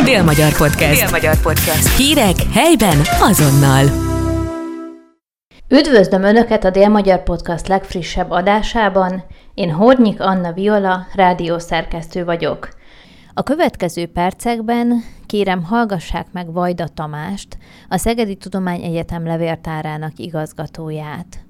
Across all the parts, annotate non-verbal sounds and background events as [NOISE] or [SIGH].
Dél-Magyar Podcast. Dél-Magyar Podcast. Hírek helyben azonnal. Üdvözlöm Önöket a Dél-Magyar Podcast legfrissebb adásában. Én Hornyik Anna Viola, rádiószerkesztő vagyok. A következő percekben kérem hallgassák meg Vajda Tamást, a Szegedi Tudományegyetem levéltárának igazgatóját.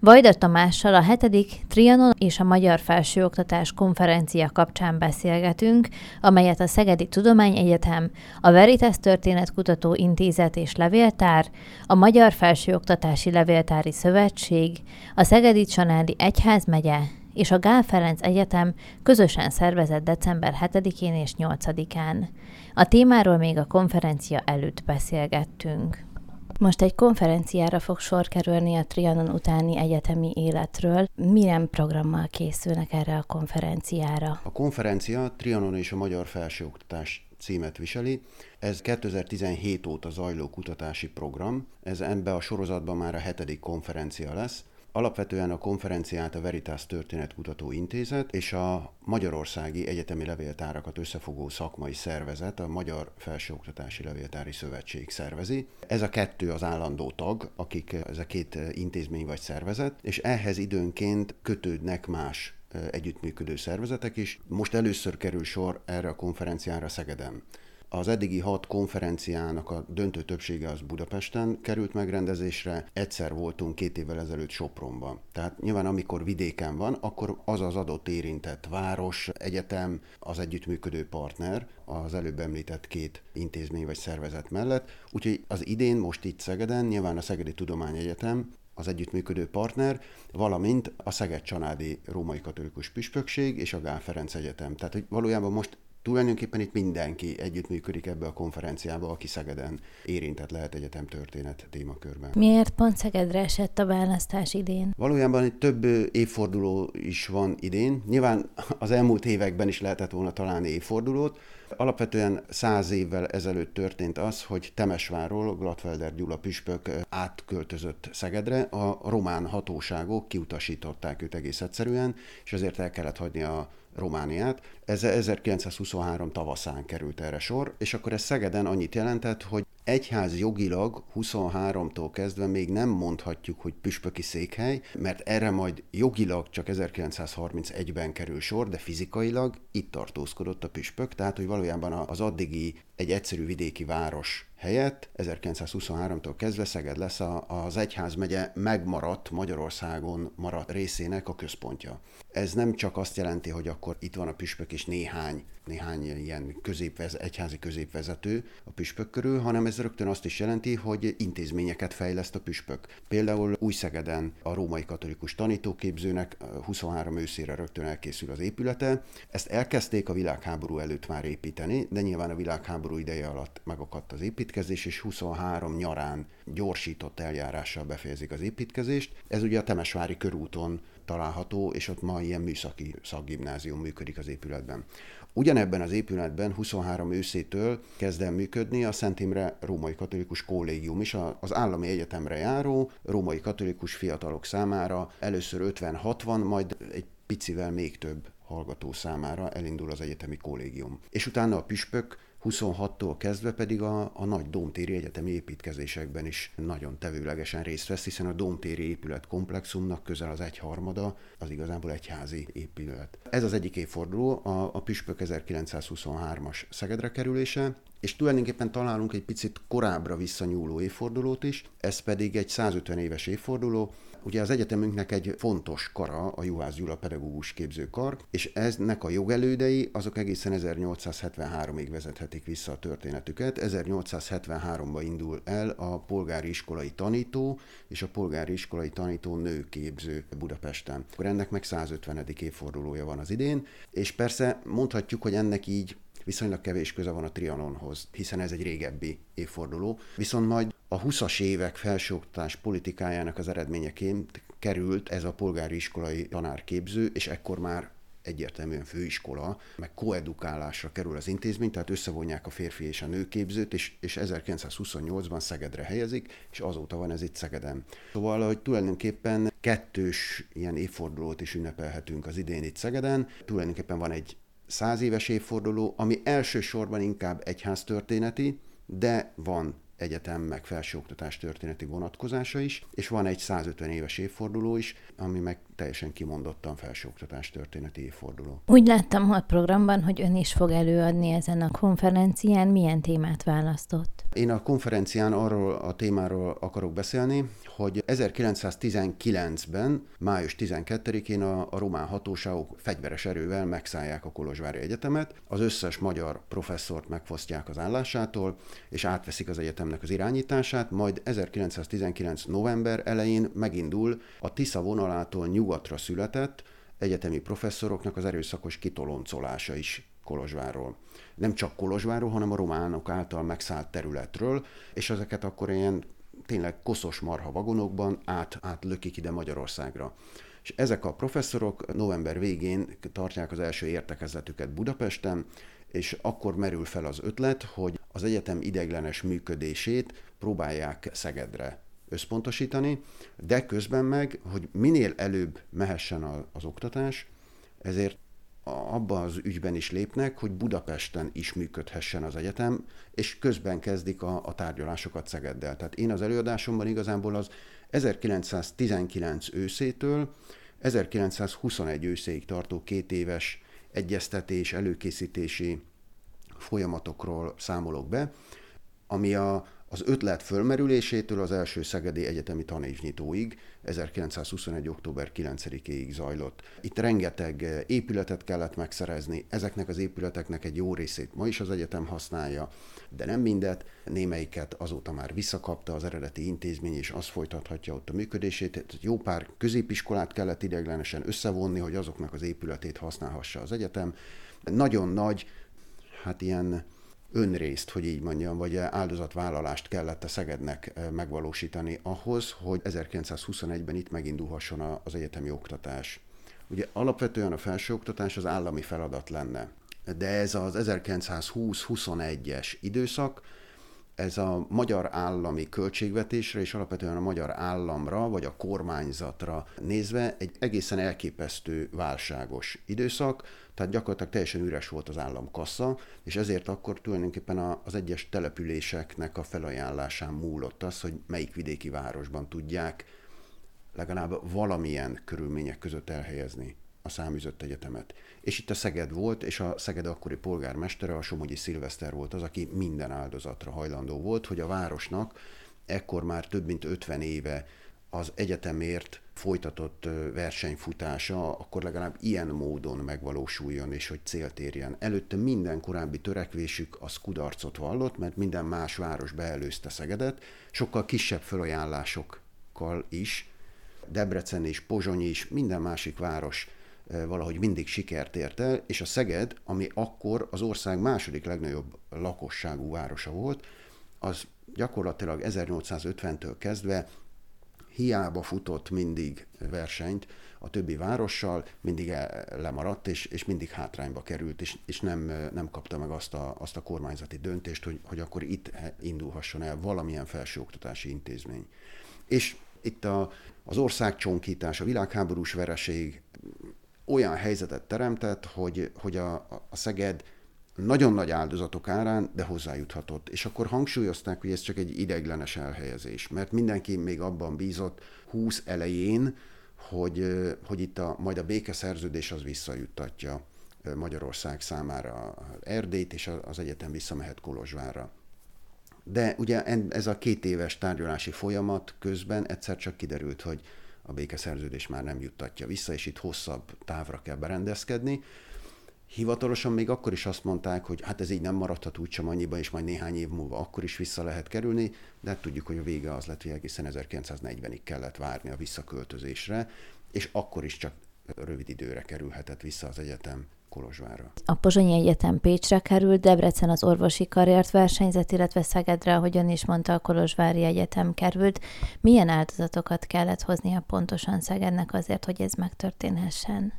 Vajda Tamással a hetedik Trianon és a Magyar Felsőoktatás konferencia kapcsán beszélgetünk, amelyet a Szegedi Tudományegyetem, a Veritas Történetkutató Intézet és Levéltár, a Magyar Felsőoktatási Levéltári Szövetség, a Szegedi Csanádi Egyházmegye és a Gál Ferenc Egyetem közösen szervezett december 7-én és 8-án. A témáról még a konferencia előtt beszélgettünk. Most egy konferenciára fog sor kerülni a Trianon utáni egyetemi életről. Milyen programmal készülnek erre a konferenciára? A konferencia Trianon és a Magyar Felsőoktatás címet viseli. Ez 2017 óta zajló kutatási program. Ez ebbe a sorozatban már a hetedik konferencia lesz. Alapvetően a konferenciát a Veritas Történetkutató Intézet és a Magyarországi Egyetemi Levéltárakat összefogó szakmai szervezet, a Magyar Felsőoktatási Levéltári Szövetség szervezi. Ez a kettő az állandó tag, akik ez a két intézmény vagy szervezet, és ehhez időnként kötődnek más együttműködő szervezetek is. Most először kerül sor erre a konferenciára Szegeden. Az eddigi hat konferenciának a döntő többsége az Budapesten került megrendezésre, egyszer voltunk két évvel ezelőtt Sopronban. Tehát nyilván amikor vidéken van, akkor az az adott érintett város, egyetem, az együttműködő partner, az előbb említett két intézmény vagy szervezet mellett. Úgyhogy az idén most itt Szegeden, nyilván a Szegedi Tudományegyetem, az együttműködő partner, valamint a Szeged-Csanádi Római Katolikus Püspökség és a Gál Ferenc Egyetem. Tehát, hogy valójában most tulajdonképpen itt mindenki együttműködik ebbe a konferenciába, aki Szegeden érintett lehet egyetem történet témakörben. Miért pont Szegedre esett a választás idén? Valójában egy több évforduló is van idén. Nyilván az elmúlt években is lehetett volna találni évfordulót. Alapvetően száz évvel ezelőtt történt az, hogy Temesvárról Glatfelder Gyula püspök átköltözött Szegedre. A román hatóságok kiutasították őt egész egyszerűen, és ezért el kellett hagyni a Romániát. Ez 1923 tavaszán került erre sor, és akkor ez Szegeden annyit jelentett, hogy egyház jogilag 23-tól kezdve még nem mondhatjuk, hogy püspöki székhely, mert erre majd jogilag csak 1931-ben kerül sor, de fizikailag itt tartózkodott a püspök, tehát hogy valójában az addigi egy egyszerű vidéki város helyett 1923-tól kezdve Szeged lesz az egyházmegye megmaradt Magyarországon maradt részének a központja. Ez nem csak azt jelenti, hogy akkor itt van a püspök és néhány, néhány ilyen középvez, egyházi középvezető a püspök körül, hanem ez rögtön azt is jelenti, hogy intézményeket fejleszt a püspök. Például Új-Szegeden a római katolikus tanítóképzőnek 23 őszére rögtön elkészül az épülete. Ezt elkezdték a világháború előtt már építeni, de nyilván a világháború ideje alatt megakadt az építkezés, és 23 nyarán gyorsított eljárással befejezik az építkezést. Ez ugye a Temesvári körúton található, és ott ma ilyen műszaki szakgimnázium működik az épületben. Ugyanebben az épületben 23 őszétől kezd el működni a Szent Imre Római Katolikus Kollégium is, az állami egyetemre járó római katolikus fiatalok számára először 50-60, majd egy picivel még több hallgató számára elindul az egyetemi kollégium. És utána a püspök 26-tól kezdve pedig a, a nagy Dómtéri egyetemi építkezésekben is nagyon tevőlegesen részt vesz, hiszen a Dómtéri épület komplexumnak közel az egyharmada az igazából egyházi épület. Ez az egyik évforduló, a, a Püspök 1923-as Szegedre kerülése, és tulajdonképpen találunk egy picit korábbra visszanyúló évfordulót is, ez pedig egy 150 éves évforduló, Ugye az egyetemünknek egy fontos kara a Juhász Gyula pedagógus képzőkar, és eznek a jogelődei azok egészen 1873-ig vezethetik vissza a történetüket. 1873-ban indul el a polgári iskolai tanító és a polgári iskolai tanító nőképző Budapesten. Akkor ennek meg 150. évfordulója van az idén, és persze mondhatjuk, hogy ennek így viszonylag kevés köze van a Trianonhoz, hiszen ez egy régebbi évforduló. Viszont majd a 20-as évek felsőoktatás politikájának az eredményeként került ez a polgári iskolai tanárképző, és ekkor már egyértelműen főiskola, meg koedukálásra kerül az intézmény, tehát összevonják a férfi és a nőképzőt, és, és 1928-ban Szegedre helyezik, és azóta van ez itt Szegeden. Szóval, hogy tulajdonképpen kettős ilyen évfordulót is ünnepelhetünk az idén itt Szegeden. Tulajdonképpen van egy száz éves évforduló, ami elsősorban inkább egyháztörténeti, de van egyetem meg felsőoktatás történeti vonatkozása is, és van egy 150 éves évforduló is, ami meg teljesen kimondottan felsőoktatás történeti évforduló. Úgy láttam a programban, hogy ön is fog előadni ezen a konferencián. Milyen témát választott? Én a konferencián arról a témáról akarok beszélni, hogy 1919-ben, május 12-én a, a román hatóságok fegyveres erővel megszállják a Kolozsvári Egyetemet, az összes magyar professzort megfosztják az állásától, és átveszik az egyetemnek az irányítását, majd 1919. november elején megindul a Tisza vonalától nyugatra született egyetemi professzoroknak az erőszakos kitoloncolása is Kolozsvárról. Nem csak Kolozsvárról, hanem a románok által megszállt területről, és ezeket akkor ilyen tényleg koszos marha vagonokban át, átlökik ide Magyarországra. És ezek a professzorok november végén tartják az első értekezletüket Budapesten, és akkor merül fel az ötlet, hogy az egyetem ideglenes működését próbálják Szegedre összpontosítani, de közben meg, hogy minél előbb mehessen az oktatás, ezért abba az ügyben is lépnek, hogy Budapesten is működhessen az egyetem, és közben kezdik a, a tárgyalásokat Szegeddel. Tehát én az előadásomban igazából az 1919 őszétől 1921 őszéig tartó két éves egyeztetés, előkészítési folyamatokról számolok be, ami a, az ötlet fölmerülésétől az első Szegedi Egyetemi Tanévnyitóig 1921. október 9-ig zajlott. Itt rengeteg épületet kellett megszerezni, ezeknek az épületeknek egy jó részét ma is az egyetem használja, de nem mindet, némelyiket azóta már visszakapta az eredeti intézmény, és az folytathatja ott a működését. Jó pár középiskolát kellett ideglenesen összevonni, hogy azoknak az épületét használhassa az egyetem. Nagyon nagy, hát ilyen önrészt, hogy így mondjam, vagy áldozatvállalást kellett a Szegednek megvalósítani ahhoz, hogy 1921-ben itt megindulhasson az egyetemi oktatás. Ugye alapvetően a felsőoktatás az állami feladat lenne, de ez az 1920-21-es időszak, ez a magyar állami költségvetésre és alapvetően a magyar államra vagy a kormányzatra nézve egy egészen elképesztő válságos időszak, tehát gyakorlatilag teljesen üres volt az államkassa, és ezért akkor tulajdonképpen az egyes településeknek a felajánlásán múlott az, hogy melyik vidéki városban tudják legalább valamilyen körülmények között elhelyezni a száműzött egyetemet. És itt a Szeged volt, és a Szeged akkori polgármestere, a Somogyi Szilveszter volt az, aki minden áldozatra hajlandó volt, hogy a városnak ekkor már több mint 50 éve az egyetemért folytatott versenyfutása akkor legalább ilyen módon megvalósuljon, és hogy célt érjen. Előtte minden korábbi törekvésük az kudarcot vallott, mert minden más város beelőzte Szegedet, sokkal kisebb felajánlásokkal is, Debrecen és Pozsony is, minden másik város valahogy mindig sikert ért el, és a Szeged, ami akkor az ország második legnagyobb lakosságú városa volt, az gyakorlatilag 1850-től kezdve hiába futott mindig versenyt a többi várossal, mindig lemaradt, és, és mindig hátrányba került, és, és nem, nem kapta meg azt a, azt a kormányzati döntést, hogy, hogy akkor itt indulhasson el valamilyen felsőoktatási intézmény. És itt a, az ország csonkítás, a világháborús vereség olyan helyzetet teremtett, hogy, hogy a, a Szeged nagyon nagy áldozatok árán, de hozzájuthatott. És akkor hangsúlyozták, hogy ez csak egy ideiglenes elhelyezés, mert mindenki még abban bízott 20 elején, hogy, hogy itt a, majd a békeszerződés az visszajuttatja Magyarország számára Erdélyt, és az egyetem visszamehet Kolozsvárra. De ugye ez a két éves tárgyalási folyamat közben egyszer csak kiderült, hogy a békeszerződés már nem juttatja vissza, és itt hosszabb távra kell berendezkedni. Hivatalosan még akkor is azt mondták, hogy hát ez így nem maradhat úgysem annyiba, és majd néhány év múlva akkor is vissza lehet kerülni, de hát tudjuk, hogy a vége az lett, hogy egészen 1940-ig kellett várni a visszaköltözésre, és akkor is csak rövid időre kerülhetett vissza az egyetem Kolozsvárra. A Pozsonyi Egyetem Pécsre került, Debrecen az orvosi karriert versenyzett, illetve Szegedre, ahogyan is mondta, a Kolozsvári Egyetem került. Milyen áldozatokat kellett hoznia pontosan Szegednek azért, hogy ez megtörténhessen?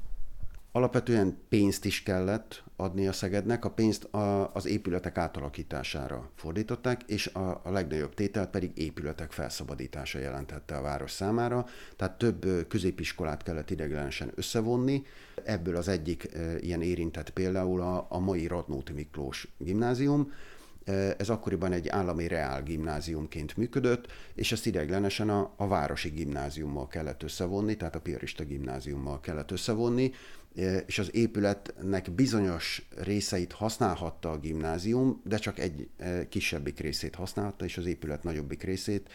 Alapvetően pénzt is kellett adni a Szegednek, a pénzt a, az épületek átalakítására fordították, és a, a legnagyobb tételt pedig épületek felszabadítása jelentette a város számára. Tehát több középiskolát kellett ideglenesen összevonni, ebből az egyik ilyen érintett például a, a mai Radnóti Miklós gimnázium, ez akkoriban egy állami reál gimnáziumként működött, és ezt ideglenesen a, a városi gimnáziummal kellett összevonni, tehát a Piarista gimnáziummal kellett összevonni, és az épületnek bizonyos részeit használhatta a gimnázium, de csak egy kisebbik részét használhatta, és az épület nagyobbik részét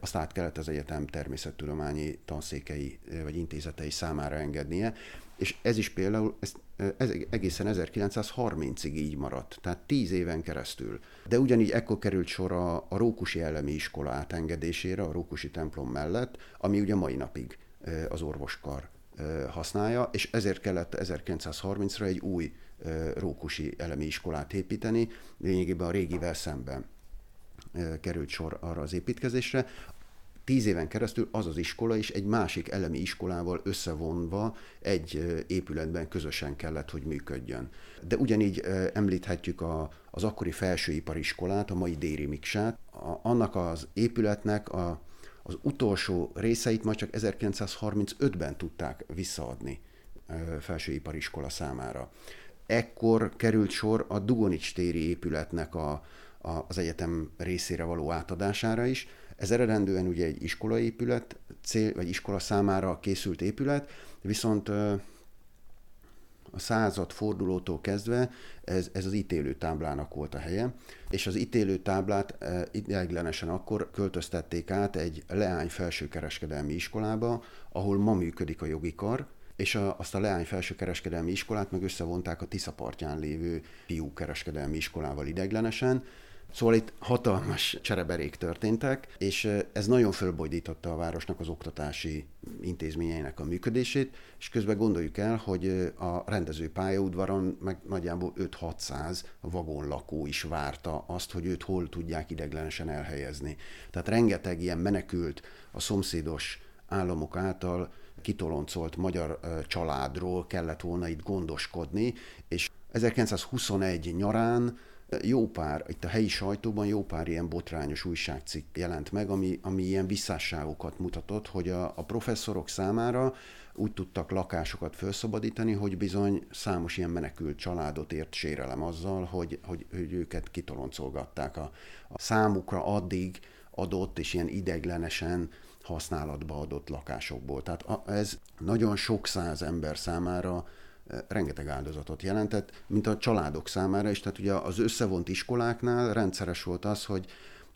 azt át kellett az egyetem természettudományi tanszékei vagy intézetei számára engednie, és ez is például ez, ez egészen 1930-ig így maradt, tehát tíz éven keresztül. De ugyanígy ekkor került sor a, a Rókusi Elemi Iskola átengedésére, a Rókusi templom mellett, ami ugye mai napig az orvoskar használja, és ezért kellett 1930-ra egy új Rókusi Elemi Iskolát építeni, lényegében a régivel szemben került sor arra az építkezésre, tíz éven keresztül az az iskola is egy másik elemi iskolával összevonva egy épületben közösen kellett, hogy működjön. De ugyanígy említhetjük a, az akkori felsőipariskolát, a mai Déri Miksát, a, annak az épületnek a, az utolsó részeit majd csak 1935-ben tudták visszaadni felsőipariskola számára. Ekkor került sor a Dugonics téri épületnek a, a, az egyetem részére való átadására is, ez eredendően ugye egy iskolaépület, cél, vagy iskola számára készült épület, viszont a század fordulótól kezdve ez, ez az ítélő táblának volt a helye, és az ítélő táblát ideiglenesen akkor költöztették át egy leány felsőkereskedelmi iskolába, ahol ma működik a jogi kar, és a, azt a Leány felsőkereskedelmi iskolát meg összevonták a Tisza partján lévő kereskedelmi iskolával ideiglenesen, Szóval itt hatalmas csereberék történtek, és ez nagyon fölbojdította a városnak az oktatási intézményeinek a működését, és közben gondoljuk el, hogy a rendező pályaudvaron meg nagyjából 5-600 vagonlakó is várta azt, hogy őt hol tudják ideglenesen elhelyezni. Tehát rengeteg ilyen menekült a szomszédos államok által kitoloncolt magyar családról kellett volna itt gondoskodni, és 1921 nyarán jó pár, itt a helyi sajtóban jó pár ilyen botrányos újságcikk jelent meg, ami, ami ilyen visszásságokat mutatott, hogy a, a professzorok számára úgy tudtak lakásokat felszabadítani, hogy bizony számos ilyen menekült családot ért sérelem azzal, hogy, hogy, hogy őket kitoloncolgatták a, a számukra addig adott és ilyen ideglenesen használatba adott lakásokból. Tehát ez nagyon sok száz ember számára rengeteg áldozatot jelentett, mint a családok számára is. Tehát ugye az összevont iskoláknál rendszeres volt az, hogy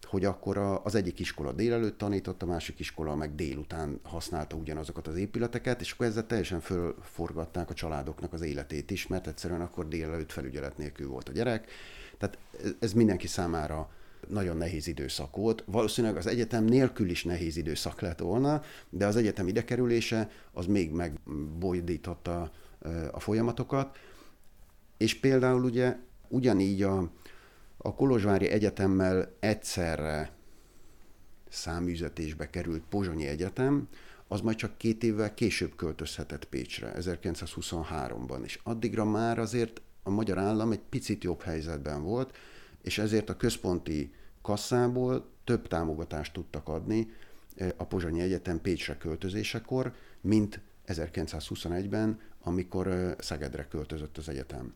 hogy akkor az egyik iskola délelőtt tanított, a másik iskola meg délután használta ugyanazokat az épületeket, és akkor ezzel teljesen fölforgatták a családoknak az életét is, mert egyszerűen akkor délelőtt felügyelet nélkül volt a gyerek. Tehát ez mindenki számára nagyon nehéz időszak volt. Valószínűleg az egyetem nélkül is nehéz időszak lett volna, de az egyetem idekerülése az még megbojdította a folyamatokat, és például ugye ugyanígy a, a Kolozsvári Egyetemmel egyszerre száműzetésbe került Pozsonyi Egyetem, az majd csak két évvel később költözhetett Pécsre, 1923-ban, és addigra már azért a magyar állam egy picit jobb helyzetben volt, és ezért a központi kasszából több támogatást tudtak adni a Pozsonyi Egyetem Pécsre költözésekor, mint 1921-ben, amikor Szegedre költözött az egyetem.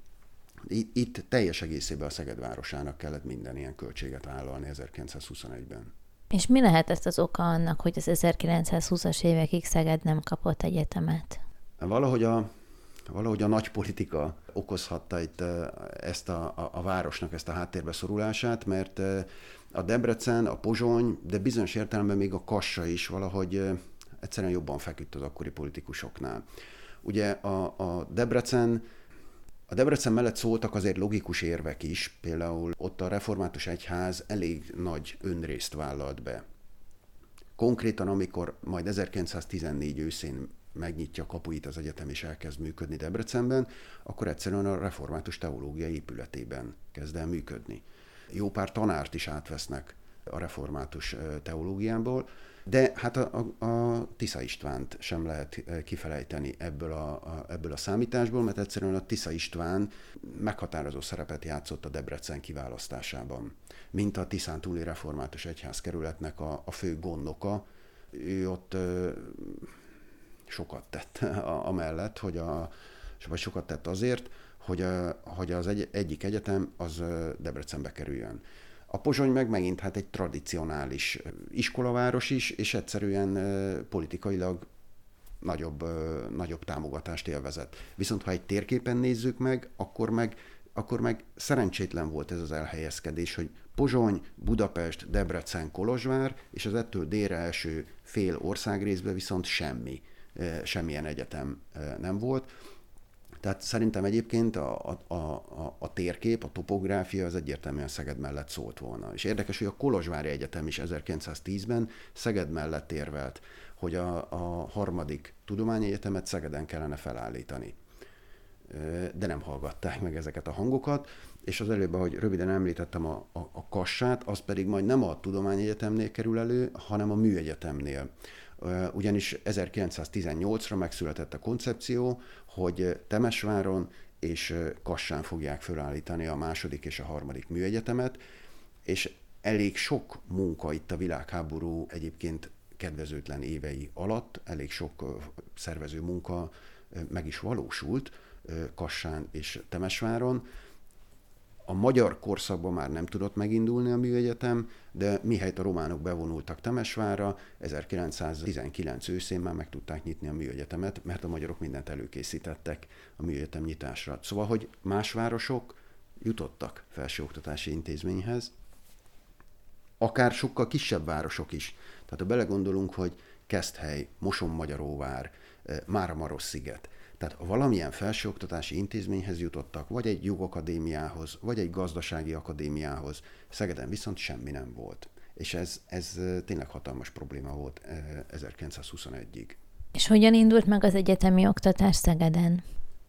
Itt teljes egészében a Szeged városának kellett minden ilyen költséget vállalni 1921-ben. És mi lehet ezt az oka annak, hogy az 1920-as évekig Szeged nem kapott egyetemet? Valahogy a, valahogy a nagy politika okozhatta itt ezt a, a, a városnak ezt a háttérbe szorulását, mert a Debrecen, a Pozsony, de bizonyos értelemben még a Kassa is valahogy egyszerűen jobban feküdt az akkori politikusoknál. Ugye a, a Debrecen a Debrecen mellett szóltak azért logikus érvek is, például ott a református egyház elég nagy önrészt vállalt be. Konkrétan, amikor majd 1914 őszén megnyitja a kapuit az egyetem és elkezd működni Debrecenben, akkor egyszerűen a református teológia épületében kezd el működni. Jó pár tanárt is átvesznek a református teológiából, De hát a, a, a Tisza Istvánt sem lehet kifelejteni ebből a, a, ebből a számításból, mert egyszerűen a Tisza István meghatározó szerepet játszott a Debrecen kiválasztásában, mint a Tiszán túli református egyházkerületnek a, a fő gondoka. Ő ott ö, sokat tett [LAUGHS] amellett, hogy a, vagy sokat tett azért, hogy, a, hogy az egy, egyik egyetem az Debrecenbe kerüljön. A Pozsony meg megint hát egy tradicionális iskolaváros is, és egyszerűen politikailag nagyobb, nagyobb támogatást élvezett. Viszont ha egy térképen nézzük meg, akkor meg, akkor meg szerencsétlen volt ez az elhelyezkedés, hogy Pozsony, Budapest, Debrecen, Kolozsvár, és az ettől délre első fél országrészben viszont semmi, semmilyen egyetem nem volt. Tehát szerintem egyébként a, a, a, a térkép, a topográfia az egyértelműen Szeged mellett szólt volna. És érdekes, hogy a Kolozsvári Egyetem is 1910-ben Szeged mellett érvelt, hogy a, a harmadik tudományegyetemet Szegeden kellene felállítani. De nem hallgatták meg ezeket a hangokat, és az előbb, ahogy röviden említettem a, a, a kassát, az pedig majd nem a tudományegyetemnél kerül elő, hanem a műegyetemnél ugyanis 1918-ra megszületett a koncepció, hogy Temesváron és Kassán fogják felállítani a második és a harmadik műegyetemet, és elég sok munka itt a világháború egyébként kedvezőtlen évei alatt, elég sok szervező munka meg is valósult Kassán és Temesváron, a magyar korszakban már nem tudott megindulni a műegyetem, de mihelyt a románok bevonultak Temesvárra, 1919 őszén már meg tudták nyitni a műegyetemet, mert a magyarok mindent előkészítettek a műegyetem nyitásra. Szóval, hogy más városok jutottak felsőoktatási intézményhez, akár sokkal kisebb városok is. Tehát ha belegondolunk, hogy Keszthely, Moson-Magyaróvár, eh, Mára-Maros-sziget, tehát valamilyen felsőoktatási intézményhez jutottak, vagy egy jogakadémiához, vagy egy gazdasági akadémiához. Szegeden viszont semmi nem volt. És ez, ez tényleg hatalmas probléma volt 1921-ig. És hogyan indult meg az egyetemi oktatás Szegeden?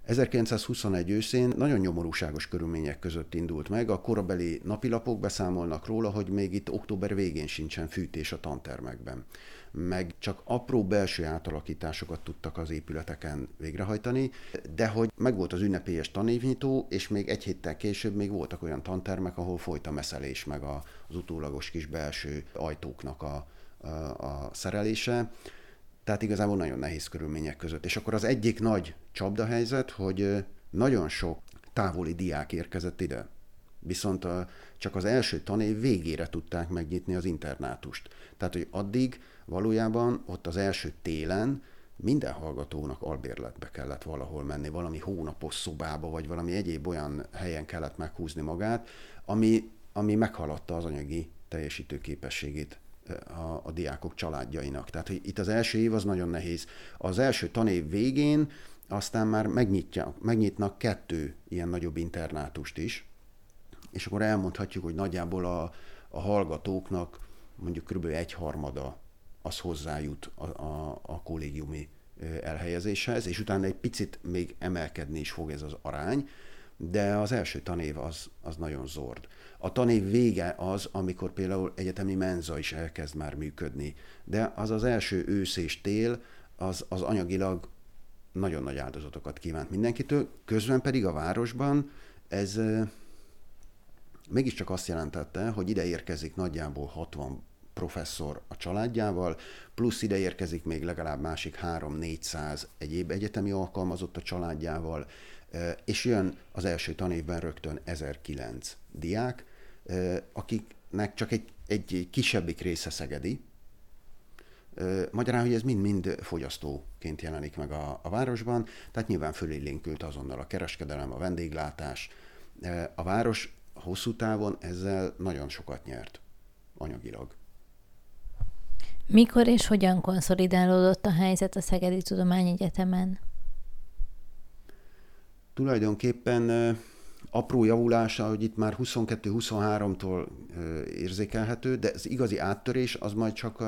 1921 őszén nagyon nyomorúságos körülmények között indult meg. A korabeli napilapok beszámolnak róla, hogy még itt október végén sincsen fűtés a tantermekben meg csak apró belső átalakításokat tudtak az épületeken végrehajtani, de hogy megvolt az ünnepélyes tanévnyitó, és még egy héttel később még voltak olyan tantermek, ahol folyt a meszelés, meg az utólagos kis belső ajtóknak a, a, a szerelése. Tehát igazából nagyon nehéz körülmények között. És akkor az egyik nagy csapdahelyzet, hogy nagyon sok távoli diák érkezett ide. Viszont a, csak az első tanév végére tudták megnyitni az internátust. Tehát, hogy addig valójában ott az első télen minden hallgatónak albérletbe kellett valahol menni, valami hónapos szobába, vagy valami egyéb olyan helyen kellett meghúzni magát, ami, ami meghaladta az anyagi teljesítőképességét a, a diákok családjainak. Tehát hogy itt az első év az nagyon nehéz. Az első tanév végén aztán már megnyitja, megnyitnak kettő ilyen nagyobb internátust is, és akkor elmondhatjuk, hogy nagyjából a, a hallgatóknak mondjuk kb. egy harmada az hozzájut a, a, a kollégiumi elhelyezéshez, és utána egy picit még emelkedni is fog ez az arány, de az első tanév az, az nagyon zord. A tanév vége az, amikor például egyetemi menza is elkezd már működni, de az az első ősz és tél, az, az anyagilag nagyon nagy áldozatokat kívánt mindenkitől, közben pedig a városban ez mégiscsak azt jelentette, hogy ide érkezik nagyjából 60 professzor a családjával, plusz ide érkezik még legalább másik 3-400 egyéb egyetemi alkalmazott a családjával, és jön az első tanévben rögtön 1009 diák, akiknek csak egy, egy kisebbik része szegedi, Magyarán, hogy ez mind-mind fogyasztóként jelenik meg a, a városban, tehát nyilván fölélénkült azonnal a kereskedelem, a vendéglátás. A város hosszú távon ezzel nagyon sokat nyert anyagilag. Mikor és hogyan konszolidálódott a helyzet a Szegedi Tudományegyetemen? Tulajdonképpen apró javulása, hogy itt már 22-23-tól érzékelhető, de az igazi áttörés az majd csak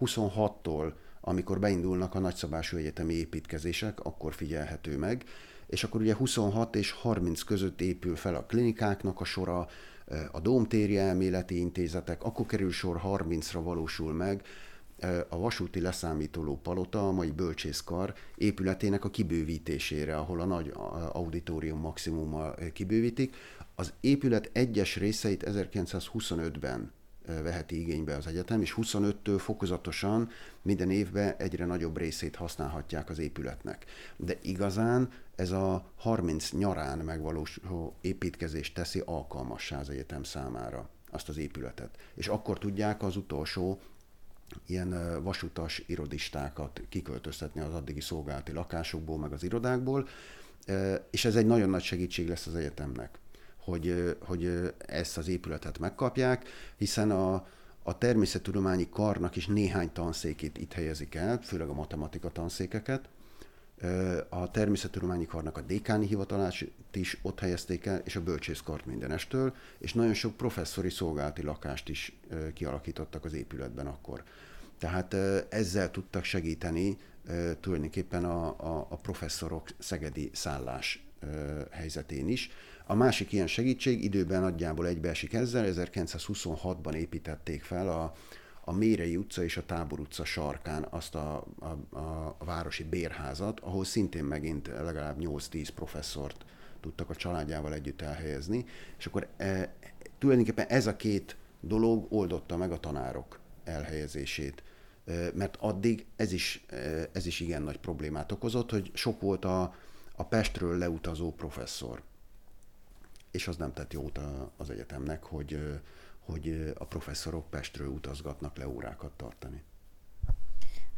26-tól, amikor beindulnak a nagyszabású egyetemi építkezések, akkor figyelhető meg. És akkor ugye 26 és 30 között épül fel a klinikáknak a sora, a Dómtéri elméleti intézetek, akkor kerül sor 30-ra valósul meg, a vasúti leszámítoló palota, a mai bölcsészkar épületének a kibővítésére, ahol a nagy auditorium maximummal kibővítik. Az épület egyes részeit 1925-ben veheti igénybe az egyetem, és 25-től fokozatosan minden évben egyre nagyobb részét használhatják az épületnek. De igazán ez a 30 nyarán megvalósuló építkezés teszi alkalmassá az egyetem számára azt az épületet. És akkor tudják az utolsó ilyen vasutas irodistákat kiköltöztetni az addigi szolgálati lakásokból, meg az irodákból, és ez egy nagyon nagy segítség lesz az egyetemnek, hogy, hogy ezt az épületet megkapják, hiszen a, a természettudományi karnak is néhány tanszékét itt helyezik el, főleg a matematika tanszékeket, a természettudományi karnak a dékáni hivatalát is ott helyezték el, és a bölcsészkart mindenestől, és nagyon sok professzori szolgálati lakást is kialakítottak az épületben akkor. Tehát ezzel tudtak segíteni tulajdonképpen a, a, a professzorok szegedi szállás helyzetén is. A másik ilyen segítség időben nagyjából egybeesik ezzel, 1926-ban építették fel a, a Mérei utca és a Tábor utca sarkán azt a, a, a, a városi bérházat, ahol szintén megint legalább 8-10 professzort tudtak a családjával együtt elhelyezni, és akkor e, tulajdonképpen ez a két dolog oldotta meg a tanárok elhelyezését. E, mert addig ez is, e, ez is igen nagy problémát okozott, hogy sok volt a, a Pestről leutazó professzor. És az nem tett jót az egyetemnek, hogy, hogy a professzorok Pestről utazgatnak le órákat tartani.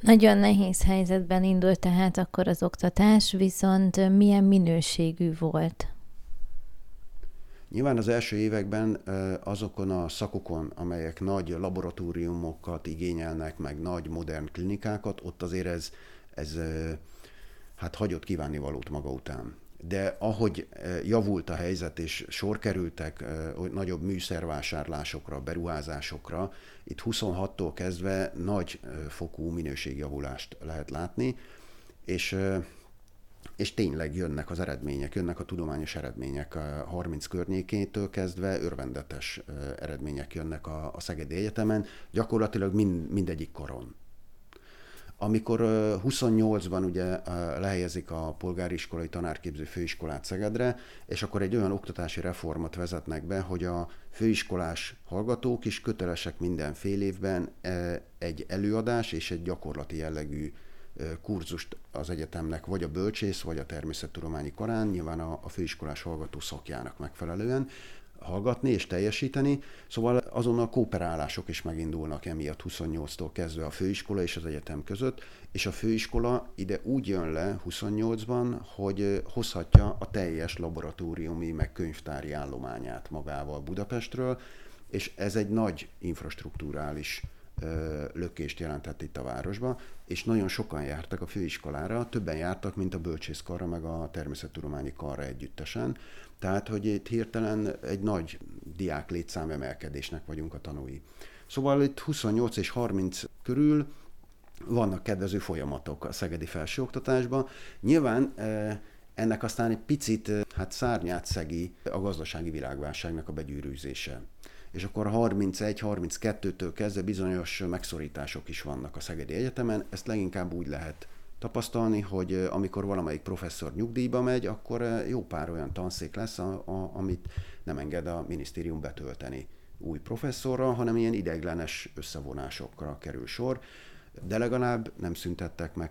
Nagyon nehéz helyzetben indult tehát akkor az oktatás, viszont milyen minőségű volt? Nyilván az első években azokon a szakokon, amelyek nagy laboratóriumokat igényelnek, meg nagy modern klinikákat, ott azért ez, ez hát hagyott kívánni valót maga után de ahogy eh, javult a helyzet, és sor kerültek eh, nagyobb műszervásárlásokra, beruházásokra, itt 26-tól kezdve nagy eh, fokú minőségjavulást lehet látni, és és tényleg jönnek az eredmények, jönnek a tudományos eredmények. A 30 környékétől kezdve örvendetes eredmények jönnek a, a Szegedi Egyetemen, gyakorlatilag mind, mindegyik koron. Amikor 28-ban ugye lehelyezik a polgári iskolai tanárképző főiskolát Szegedre, és akkor egy olyan oktatási reformot vezetnek be, hogy a főiskolás hallgatók is kötelesek minden fél évben egy előadás és egy gyakorlati jellegű kurzust az egyetemnek, vagy a bölcsész, vagy a természettudományi karán, nyilván a, a főiskolás hallgató szakjának megfelelően, hallgatni és teljesíteni, szóval azonnal kooperálások is megindulnak emiatt 28-tól kezdve a főiskola és az egyetem között, és a főiskola ide úgy jön le 28-ban, hogy hozhatja a teljes laboratóriumi meg könyvtári állományát magával Budapestről, és ez egy nagy infrastruktúrális lökést jelentett itt a városba, és nagyon sokan jártak a főiskolára, többen jártak, mint a bölcsészkarra, meg a természettudományi karra együttesen. Tehát, hogy itt hirtelen egy nagy diák létszám emelkedésnek vagyunk a tanúi. Szóval itt 28 és 30 körül vannak kedvező folyamatok a szegedi felsőoktatásban. Nyilván ennek aztán egy picit hát szárnyát szegi a gazdasági világválságnak a begyűrűzése és akkor 31-32-től kezdve bizonyos megszorítások is vannak a Szegedi Egyetemen. Ezt leginkább úgy lehet tapasztalni, hogy amikor valamelyik professzor nyugdíjba megy, akkor jó pár olyan tanszék lesz, a, a, amit nem enged a minisztérium betölteni új professzorral, hanem ilyen ideiglenes összevonásokra kerül sor, de legalább nem szüntettek meg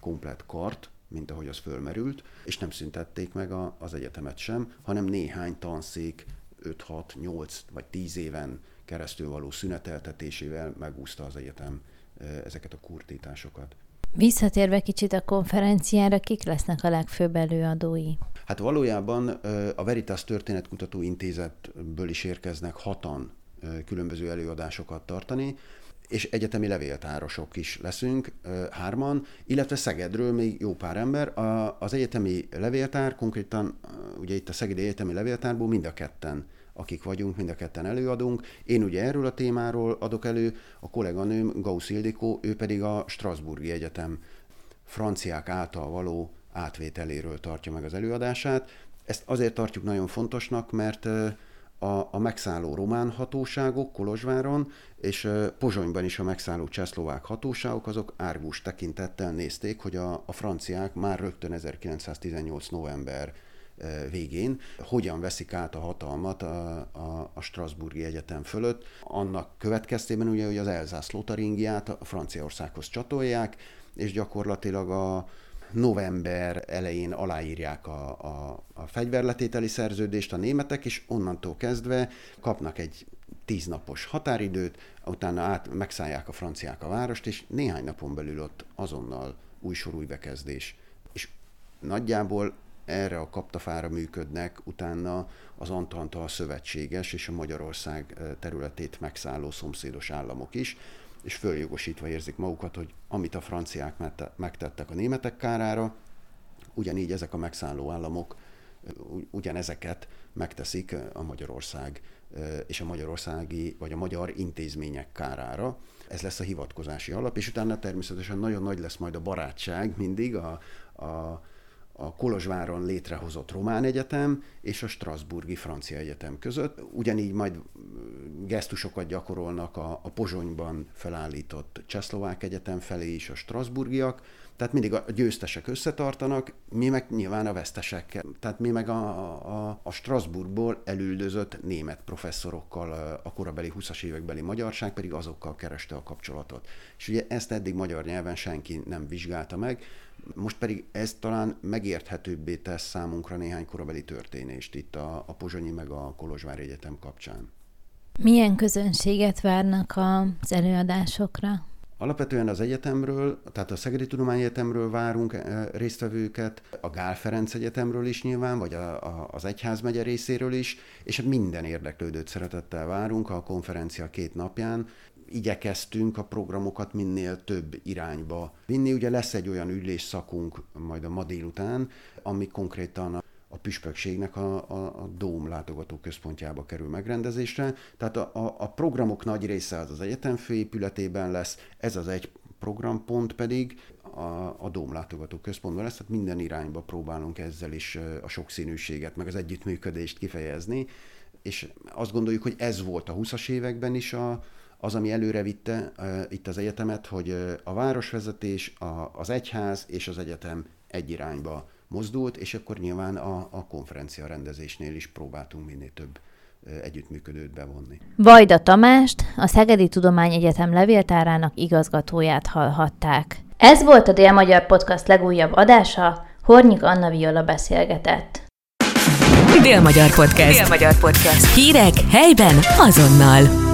komplet kart, mint ahogy az fölmerült, és nem szüntették meg a, az egyetemet sem, hanem néhány tanszék 5-6-8 vagy 10 éven keresztül való szüneteltetésével megúszta az egyetem ezeket a kurtításokat. Visszatérve kicsit a konferenciára, kik lesznek a legfőbb előadói? Hát valójában a Veritas Történetkutató Intézetből is érkeznek hatan különböző előadásokat tartani, és egyetemi levéltárosok is leszünk, hárman, illetve Szegedről még jó pár ember. Az egyetemi levéltár, konkrétan ugye itt a Szegedi Egyetemi Levéltárból mind a ketten akik vagyunk, mind a ketten előadunk. Én ugye erről a témáról adok elő, a kolléganőm Gauss Ildikó, ő pedig a Strasburgi Egyetem franciák által való átvételéről tartja meg az előadását. Ezt azért tartjuk nagyon fontosnak, mert a, a megszálló román hatóságok Kolozsváron, és Pozsonyban is a megszálló csehszlovák hatóságok, azok árgus tekintettel nézték, hogy a, a franciák már rögtön 1918. november végén hogyan veszik át a hatalmat a, a, a Strasburgi Egyetem fölött. Annak következtében ugye, hogy az Elzász Lotaringiát a Franciaországhoz csatolják, és gyakorlatilag a, november elején aláírják a, a, a fegyverletételi szerződést a németek, és onnantól kezdve kapnak egy tíznapos határidőt, utána át, megszállják a franciák a várost, és néhány napon belül ott azonnal új sor. És nagyjából erre a kaptafára működnek utána az Antantal szövetséges és a Magyarország területét megszálló szomszédos államok is, és följogosítva érzik magukat, hogy amit a franciák megtettek a németek kárára, ugyanígy ezek a megszálló államok ugyanezeket megteszik a Magyarország és a magyarországi, vagy a magyar intézmények kárára. Ez lesz a hivatkozási alap, és utána természetesen nagyon nagy lesz majd a barátság mindig a, a a Kolozsváron létrehozott Román Egyetem és a Strasburgi Francia Egyetem között. Ugyanígy majd gesztusokat gyakorolnak a, a Pozsonyban felállított Csehszlovák Egyetem felé is a Strasburgiak, tehát mindig a győztesek összetartanak, mi meg nyilván a vesztesek. Tehát mi meg a, a, a Strasbourgból elüldözött német professzorokkal, a korabeli 20-as évekbeli magyarság pedig azokkal kereste a kapcsolatot. És ugye ezt eddig magyar nyelven senki nem vizsgálta meg, most pedig ez talán megérthetőbbé tesz számunkra néhány korabeli történést itt a, a Pozsonyi meg a Kolozsvári Egyetem kapcsán. Milyen közönséget várnak az előadásokra? Alapvetően az egyetemről, tehát a Szegedi Tudományegyetemről várunk eh, résztvevőket, a Gál Ferenc Egyetemről is nyilván, vagy a, a, az Egyházmegye részéről is, és minden érdeklődőt szeretettel várunk a konferencia két napján. Igyekeztünk a programokat minél több irányba vinni. Ugye lesz egy olyan ülésszakunk majd a ma délután, ami konkrétan a püspökségnek a, a, a Dóm látogató központjába kerül megrendezésre. Tehát a, a, a programok nagy része az az egyetem főépületében lesz, ez az egy programpont pedig a, a Dóm látogató központban lesz, tehát minden irányba próbálunk ezzel is a sokszínűséget, meg az együttműködést kifejezni, és azt gondoljuk, hogy ez volt a 20-as években is a, az, ami előre vitte uh, itt az egyetemet, hogy uh, a városvezetés, a, az egyház és az egyetem egy irányba mozdult, és akkor nyilván a, a konferencia rendezésnél is próbáltunk minél több együttműködőt bevonni. Vajda Tamást, a Szegedi Tudományegyetem levéltárának igazgatóját hallhatták. Ez volt a Dél-Magyar Podcast legújabb adása, Hornyik Anna Viola beszélgetett. Dél-Magyar Podcast. Dél-Magyar Podcast. Hírek helyben azonnal.